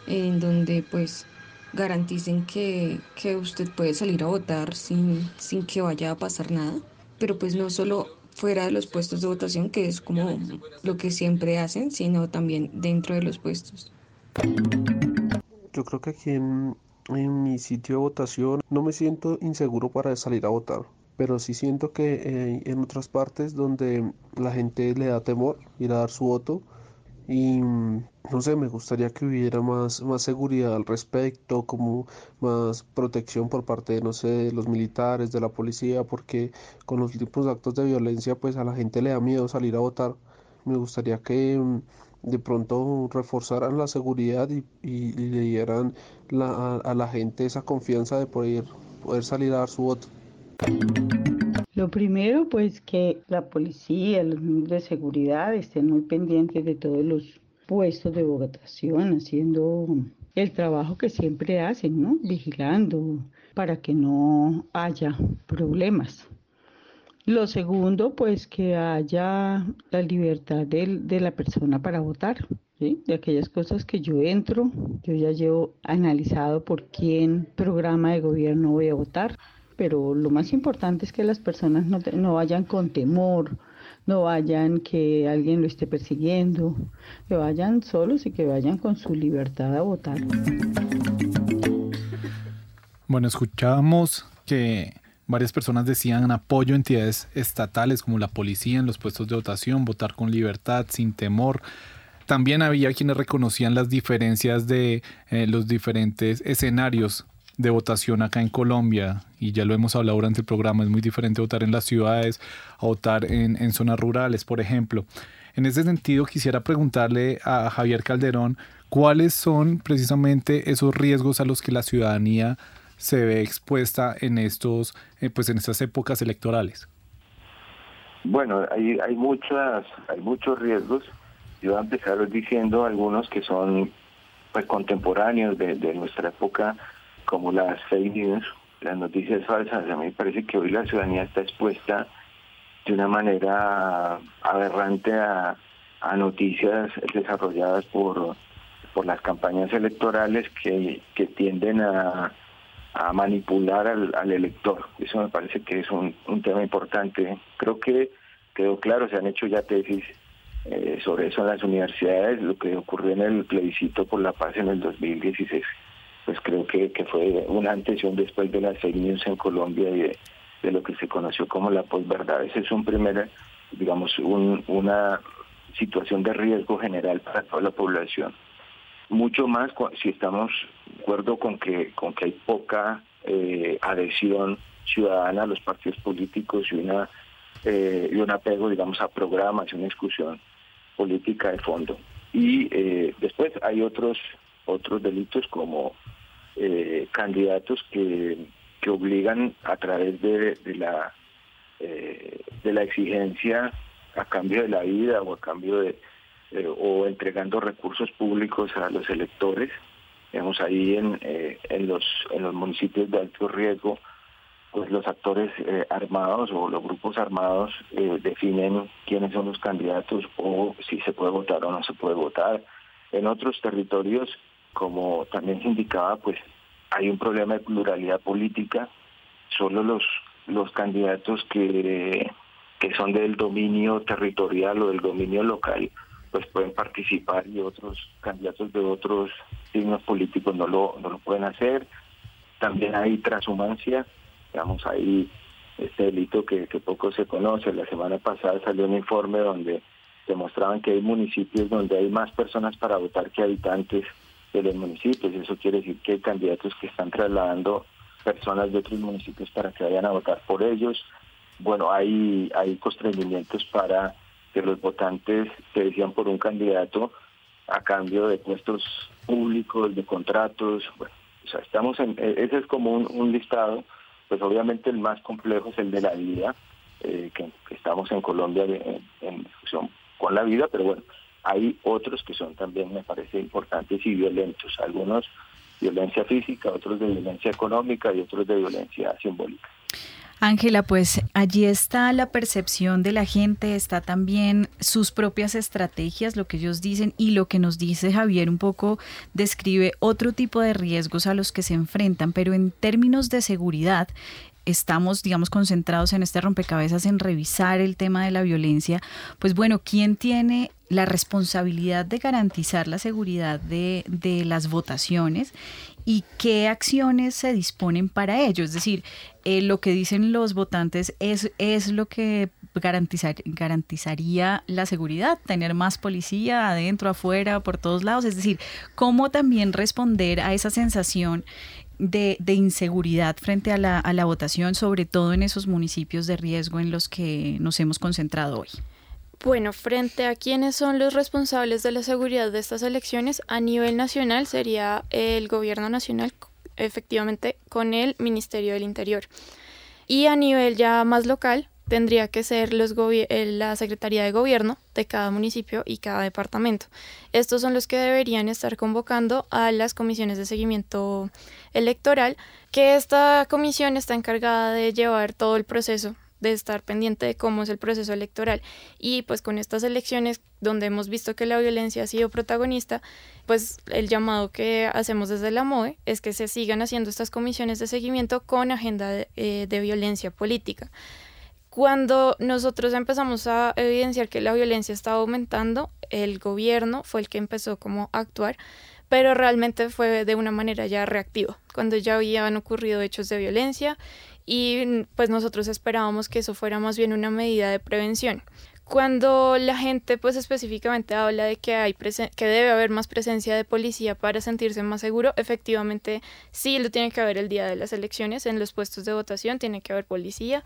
en donde pues garanticen que, que usted puede salir a votar sin, sin que vaya a pasar nada. Pero pues no solo fuera de los puestos de votación, que es como lo que siempre hacen, sino también dentro de los puestos. Yo creo que aquí en, en mi sitio de votación no me siento inseguro para salir a votar, pero sí siento que eh, en otras partes donde la gente le da temor ir a dar su voto y no sé, me gustaría que hubiera más, más seguridad al respecto, como más protección por parte de, no sé, de los militares, de la policía, porque con los de actos de violencia pues a la gente le da miedo salir a votar. Me gustaría que de pronto reforzaran la seguridad y, le dieran a, la gente esa confianza de poder, poder salir a dar su voto. Lo primero, pues que la policía, los de seguridad estén muy pendientes de todos los puestos de votación, haciendo el trabajo que siempre hacen, ¿no? Vigilando para que no haya problemas. Lo segundo, pues que haya la libertad de, la persona para votar. De aquellas cosas que yo entro, yo ya llevo analizado por quién programa de gobierno voy a votar, pero lo más importante es que las personas no, no vayan con temor, no vayan que alguien lo esté persiguiendo, que vayan solos y que vayan con su libertad a votar. Bueno, escuchábamos que varias personas decían apoyo a entidades estatales como la policía en los puestos de votación, votar con libertad, sin temor. También había quienes reconocían las diferencias de eh, los diferentes escenarios de votación acá en Colombia, y ya lo hemos hablado durante el programa, es muy diferente votar en las ciudades a votar en, en zonas rurales, por ejemplo. En ese sentido, quisiera preguntarle a Javier Calderón cuáles son precisamente esos riesgos a los que la ciudadanía se ve expuesta en estos, eh, pues en estas épocas electorales. Bueno, hay, hay muchas, hay muchos riesgos. Yo voy a empezar diciendo algunos que son pues contemporáneos de, de nuestra época como las fake news, las noticias falsas. A mí me parece que hoy la ciudadanía está expuesta de una manera aberrante a, noticias desarrolladas por, por las campañas electorales que, que tienden a, a manipular al, al, elector. Eso me parece que es un, un, tema importante. Creo que quedó claro, se han hecho ya tesis eh, sobre eso en las universidades, lo que ocurrió en el plebiscito por la paz en el 2016 pues creo que, que fue una antes y un después de las seis news en Colombia y de, lo que se conoció como la posverdad. Ese es un primer, digamos, un, una situación de riesgo general para toda la población. Mucho más si estamos de acuerdo con que, con que hay poca eh, adhesión ciudadana a los partidos políticos y una eh, y un apego, digamos, a programas y una discusión política de fondo. Y eh, después hay otros otros delitos como eh, candidatos que, que obligan a través de, la eh, de la exigencia a cambio de la vida o a cambio de eh, o entregando recursos públicos a los electores. Digamos ahí en, en los en los municipios de alto riesgo pues los actores armados o los grupos armados definen quiénes son los candidatos o si se puede votar o no se puede votar. En otros territorios como también se indicaba, pues hay un problema de pluralidad política. Solo los, los candidatos que, que son del dominio territorial o del dominio local pues pueden participar y otros candidatos de otros signos políticos no lo, no lo pueden hacer. También hay transhumancia, digamos, hay este delito que, que poco se conoce. La semana pasada salió un informe donde demostraban que hay municipios donde hay más personas para votar que habitantes de los municipios. Eso quiere decir que hay candidatos que están trasladando personas de otros municipios para que vayan a votar por ellos. Bueno, hay, hay constreñimientos para que los votantes se decían por un candidato a cambio de puestos públicos, de contratos. Bueno, o sea, estamos en, e, ese es como un, listado, pues obviamente el más complejo es el de la vida, eh, que, estamos en Colombia en, en discusión con la vida, pero bueno, hay otros que son también, me parece, importantes y violentos. Algunos violencia física, otros de violencia económica y otros de violencia simbólica. Ángela, pues allí está la percepción de la gente, está también sus propias estrategias, lo que ellos dicen y lo que nos dice Javier un poco describe otro tipo de riesgos a los que se enfrentan, pero en términos de seguridad, estamos, digamos, concentrados en este rompecabezas en revisar el tema de la violencia, pues bueno, ¿quién tiene la responsabilidad de garantizar la seguridad de, de las votaciones y qué acciones se disponen para ello? Es decir, eh, lo que dicen los votantes es, es lo que garantizar, garantizaría la seguridad, tener más policía adentro, afuera, por todos lados. Es decir, cómo también responder a esa sensación de, inseguridad frente a la, a la votación, sobre todo en esos municipios de riesgo en los que nos hemos concentrado hoy? Bueno, frente a quiénes son los responsables de la seguridad de estas elecciones, a nivel nacional sería el gobierno nacional, efectivamente, con el Ministerio del Interior. Y a nivel ya más local, tendría que ser los la Secretaría de Gobierno de cada municipio y cada departamento. Estos son los que deberían estar convocando a las comisiones de seguimiento electoral, que esta comisión está encargada de llevar todo el proceso de estar pendiente de cómo es el proceso electoral. Y pues con estas elecciones donde hemos visto que la violencia ha sido protagonista, pues el llamado que hacemos desde la MOE es que se sigan haciendo estas comisiones de seguimiento con agenda de, eh, de violencia política. Cuando nosotros empezamos a evidenciar que la violencia estaba aumentando, el gobierno fue el que empezó como a actuar, pero realmente fue de una manera ya reactiva, cuando ya habían ocurrido hechos de violencia y pues nosotros esperábamos que eso fuera más bien una medida de prevención. Cuando la gente pues específicamente habla de que hay que debe haber más presencia de policía para sentirse más seguro, efectivamente sí lo tiene que haber el día de las elecciones en los puestos de votación, tiene que haber policía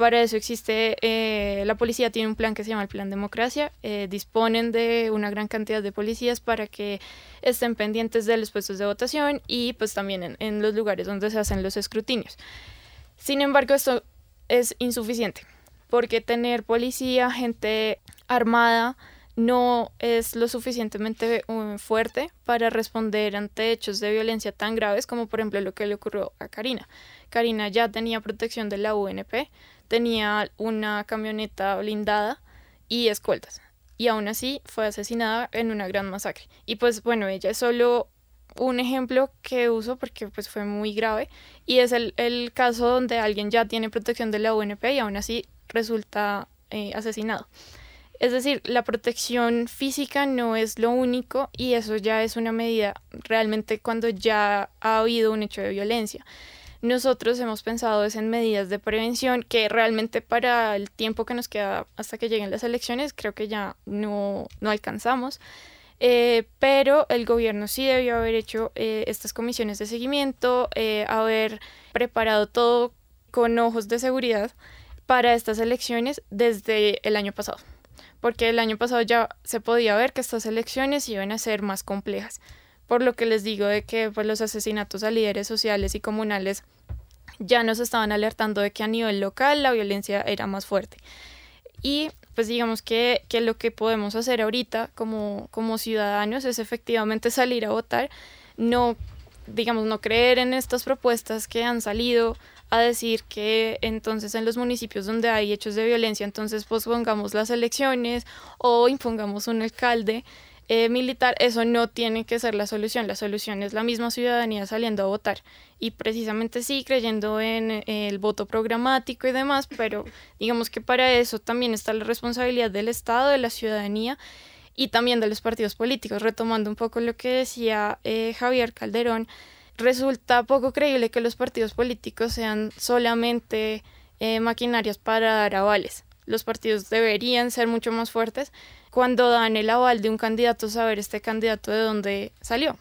para eso existe, eh, la policía tiene un plan que se llama el Plan Democracia, eh, disponen de una gran cantidad de policías para que estén pendientes de los puestos de votación y pues también en, en los lugares donde se hacen los escrutinios. Sin embargo, esto es insuficiente, porque tener policía, gente armada, no es lo suficientemente uh, fuerte para responder ante hechos de violencia tan graves como por ejemplo lo que le ocurrió a Karina. Karina ya tenía protección de la UNP, tenía una camioneta blindada y escoltas. Y aún así fue asesinada en una gran masacre. Y pues bueno, ella es solo un ejemplo que uso porque pues fue muy grave y es el, caso donde alguien ya tiene protección de la UNP y aún así resulta eh, asesinado. Es decir, la protección física no es lo único y eso ya es una medida realmente cuando ya ha habido un hecho de violencia nosotros hemos pensado es en medidas de prevención que realmente para el tiempo que nos queda hasta que lleguen las elecciones creo que ya no, no alcanzamos. Eh, pero el gobierno sí debió haber hecho eh, estas comisiones de seguimiento, haber preparado todo con ojos de seguridad para estas elecciones desde el año pasado, porque el año pasado ya se podía ver que estas elecciones iban a ser más complejas por lo que les digo de que pues, los asesinatos a líderes sociales y comunales ya nos estaban alertando de que a nivel local la violencia era más fuerte. Y pues digamos que, que lo que podemos hacer ahorita como, como ciudadanos es efectivamente salir a votar, no, digamos, no creer en estas propuestas que han salido a decir que entonces en los municipios donde hay hechos de violencia, entonces pospongamos las elecciones o impongamos un alcalde. Eh, militar, eso no tiene que ser la solución. La solución es la misma ciudadanía saliendo a votar. Y precisamente sí, creyendo en eh, el voto programático y demás, pero digamos que para eso también está la responsabilidad del Estado, de la ciudadanía y también de los partidos políticos. Retomando un poco lo que decía eh, Javier Calderón, resulta poco creíble que los partidos políticos sean solamente maquinarias para dar avales. Los partidos deberían ser mucho más fuertes cuando dan el aval de un candidato, saber este candidato de dónde salió,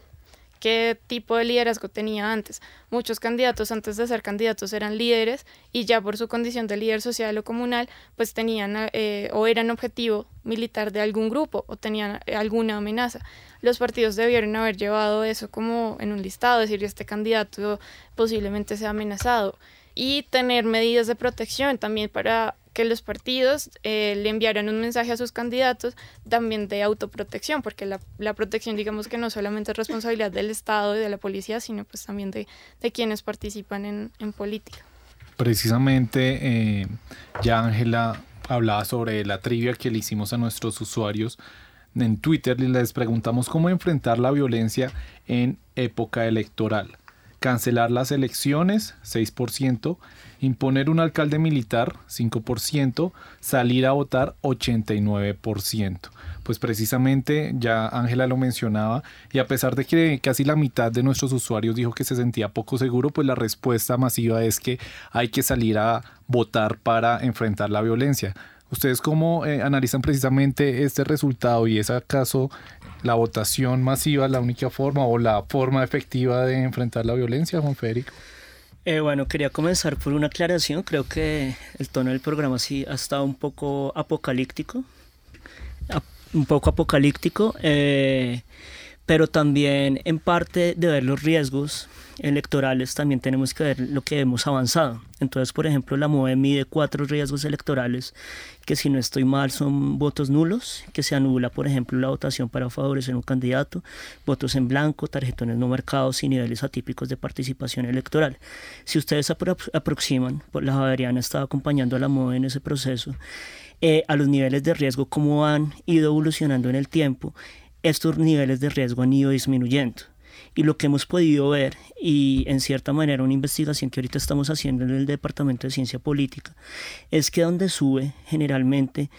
qué tipo de liderazgo tenía antes. Muchos candidatos antes de ser candidatos eran líderes y ya por su condición de líder social o comunal, pues tenían eh, o eran objetivo militar de algún grupo o tenían eh, alguna amenaza. Los partidos debieron haber llevado eso como en un listado, decir este candidato posiblemente sea amenazado y tener medidas de protección también para que los partidos eh, le enviaran un mensaje a sus candidatos también de autoprotección, porque la, la, protección digamos que no solamente es responsabilidad del Estado y de la policía, sino pues también de, de quienes participan en, en política. Precisamente, eh, ya Ángela hablaba sobre la trivia que le hicimos a nuestros usuarios en Twitter y les preguntamos cómo enfrentar la violencia en época electoral. Cancelar las elecciones, 6%, imponer un alcalde militar, 5%, salir a votar, 89% pues precisamente ya Ángela lo mencionaba y a pesar de que casi la mitad de nuestros usuarios dijo que se sentía poco seguro, pues la respuesta masiva es que hay que salir a votar para enfrentar la violencia. ¿Ustedes cómo eh, analizan precisamente este resultado y es acaso la votación masiva la única forma o la forma efectiva de enfrentar la violencia, Juan Federico? Eh, bueno, quería comenzar por una aclaración. Creo que el tono del programa sí ha estado un poco apocalíptico un poco apocalíptico, eh, pero también en parte de ver los riesgos electorales también tenemos que ver lo que hemos avanzado. Entonces, por ejemplo, la MOE mide cuatro riesgos electorales que si no estoy mal son votos nulos, que se anula, por ejemplo, la votación para favorecer un candidato, votos en blanco, tarjetones no marcados y niveles atípicos de participación electoral. Si ustedes aproximan, pues la Javeriana estado acompañando a la MOE en ese proceso, eh, a los niveles de riesgo, cómo han ido evolucionando en el tiempo, estos niveles de riesgo han ido disminuyendo. Y lo que hemos podido ver, y en cierta manera una investigación que ahorita estamos haciendo en el Departamento de Ciencia Política, es que donde sube generalmente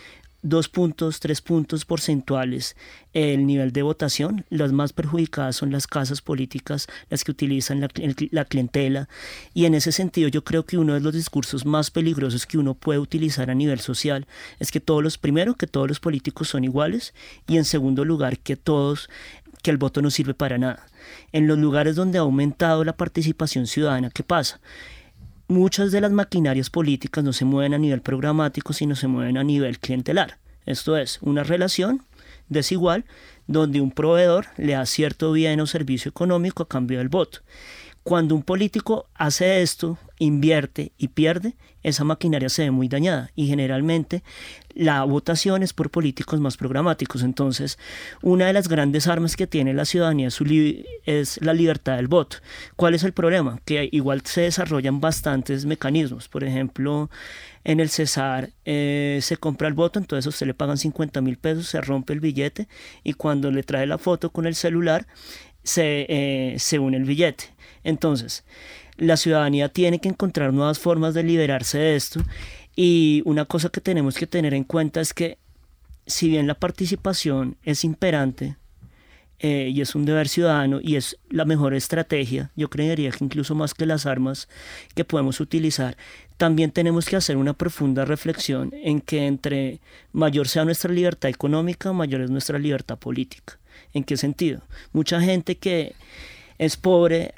dos puntos, tres puntos porcentuales el nivel de votación. Las más perjudicadas son las casas políticas, las que utilizan la, clientela. Y en ese sentido yo creo que uno de los discursos más peligrosos que uno puede utilizar a nivel social es que todos los, primero, que todos los políticos son iguales y en segundo lugar, que todos, que el voto no sirve para nada. En los lugares donde ha aumentado la participación ciudadana, ¿qué pasa? muchas de las maquinarias políticas no se mueven a nivel programático, sino se mueven a nivel clientelar. Esto es, una relación desigual donde un proveedor le da cierto bien o servicio económico a cambio del voto. Cuando un político hace esto, invierte y pierde, esa maquinaria se ve muy dañada y generalmente la votación es por políticos más programáticos. Entonces, una de las grandes armas que tiene la ciudadanía es la libertad del voto. ¿Cuál es el problema? Que igual se desarrollan bastantes mecanismos. Por ejemplo, en el Cesar eh, se compra el voto, entonces a usted le pagan 50 mil pesos, se rompe el billete y cuando le trae la foto con el celular, se, eh, se une el billete. Entonces, la ciudadanía tiene que encontrar nuevas formas de liberarse de esto y una cosa que tenemos que tener en cuenta es que si bien la participación es imperante eh, y es un deber ciudadano y es la mejor estrategia, yo creería que incluso más que las armas que podemos utilizar, también tenemos que hacer una profunda reflexión en que entre mayor sea nuestra libertad económica, mayor es nuestra libertad política. ¿En qué sentido? Mucha gente que es pobre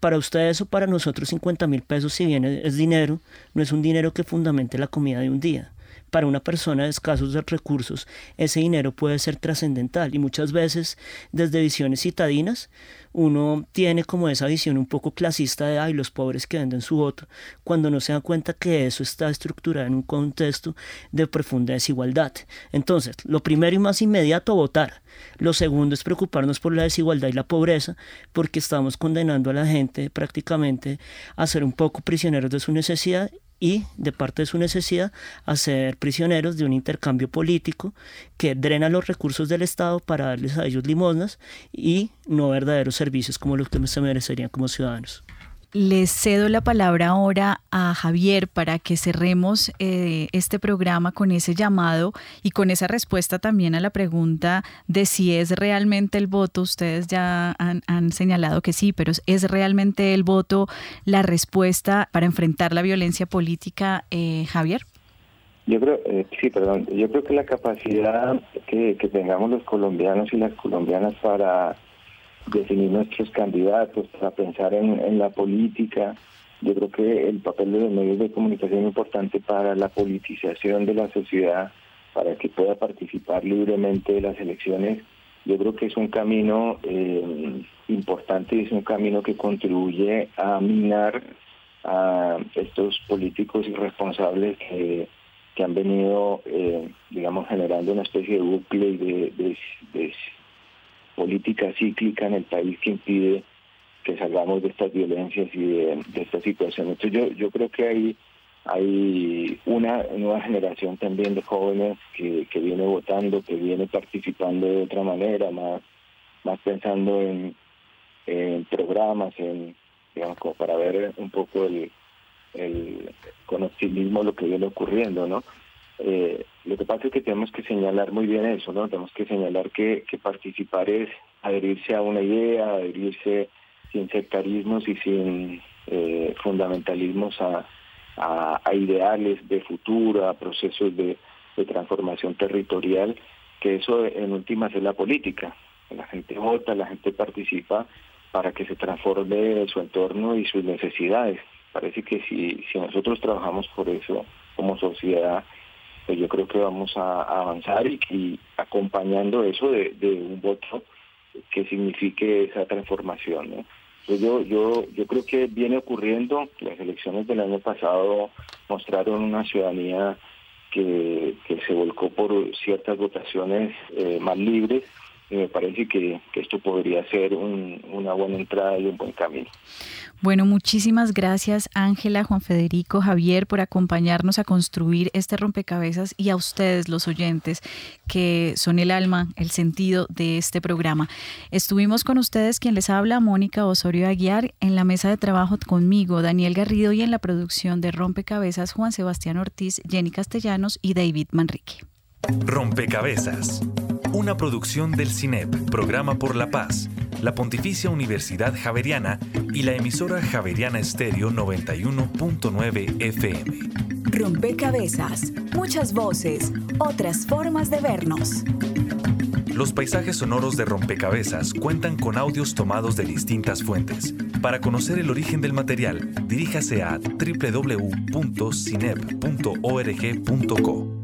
para ustedes o para nosotros 50 mil pesos, si bien es dinero, no es un dinero que fundamente la comida de un día. Para una persona de escasos recursos, ese dinero puede ser trascendental y muchas veces desde visiones citadinas uno tiene como esa visión un poco clasista de ay los pobres que venden su voto, cuando no se da cuenta que eso está estructurado en un contexto de profunda desigualdad. Entonces, lo primero y más inmediato, votar. Lo segundo es preocuparnos por la desigualdad y la pobreza, porque estamos condenando a la gente prácticamente a ser un poco prisioneros de su necesidad y de parte de su necesidad a ser prisioneros de un intercambio político que drena los recursos del Estado para darles a ellos limosnas y no verdaderos servicios como los que se merecerían como ciudadanos. Les cedo la palabra ahora a Javier para que cerremos eh, este programa con ese llamado y con esa respuesta también a la pregunta de si es realmente el voto. Ustedes ya han, señalado que sí, pero ¿es realmente el voto la respuesta para enfrentar la violencia política, eh, Javier? Yo creo, eh, sí, perdón, yo creo que la capacidad que, que tengamos los colombianos y las colombianas para definir nuestros candidatos, para pensar en, la política. Yo creo que el papel de los medios de comunicación es importante para la politización de la sociedad, para que pueda participar libremente de las elecciones. Yo creo que es un camino eh, importante y es un camino que contribuye a minar a estos políticos irresponsables que, que han venido, eh, digamos, generando una especie de bucle de, de política cíclica en el país que impide que salgamos de estas violencias y de, esta situación. Entonces yo, yo creo que hay, hay una nueva generación también de jóvenes que, que viene votando, que viene participando de otra manera, más, más pensando en, en programas, en digamos como para ver un poco el, el con optimismo lo que viene ocurriendo, ¿no? Eh, que tenemos que señalar muy bien eso, ¿no? Tenemos que señalar que, que participar es adherirse a una idea, adherirse sin sectarismos y sin eh, fundamentalismos a, a, ideales de futuro, a procesos de, de transformación territorial, que eso en últimas es la política. La gente vota, la gente participa para que se transforme su entorno y sus necesidades. Parece que si, si nosotros trabajamos por eso como sociedad, pues yo creo que vamos a, avanzar y, acompañando eso de, un voto que signifique esa transformación. Pues yo, yo, yo creo que viene ocurriendo, las elecciones del año pasado mostraron una ciudadanía que, que se volcó por ciertas votaciones eh, más libres, y me parece que, esto podría ser una buena entrada y un buen camino. Bueno, muchísimas gracias Ángela, Juan Federico, Javier por acompañarnos a construir este rompecabezas y a ustedes los oyentes que son el alma, el sentido de este programa. Estuvimos con ustedes quien les habla, Mónica Osorio Aguiar, en la mesa de trabajo conmigo, Daniel Garrido y en la producción de Rompecabezas, Juan Sebastián Ortiz, Jenny Castellanos y David Manrique. Rompecabezas una producción del CINEP, Programa por la Paz, la Pontificia Universidad Javeriana y la emisora Javeriana Estéreo 91.9 FM. Rompecabezas, muchas voces, otras formas de vernos. Los paisajes sonoros de Rompecabezas cuentan con audios tomados de distintas fuentes. Para conocer el origen del material, diríjase a www.cinep.org.co.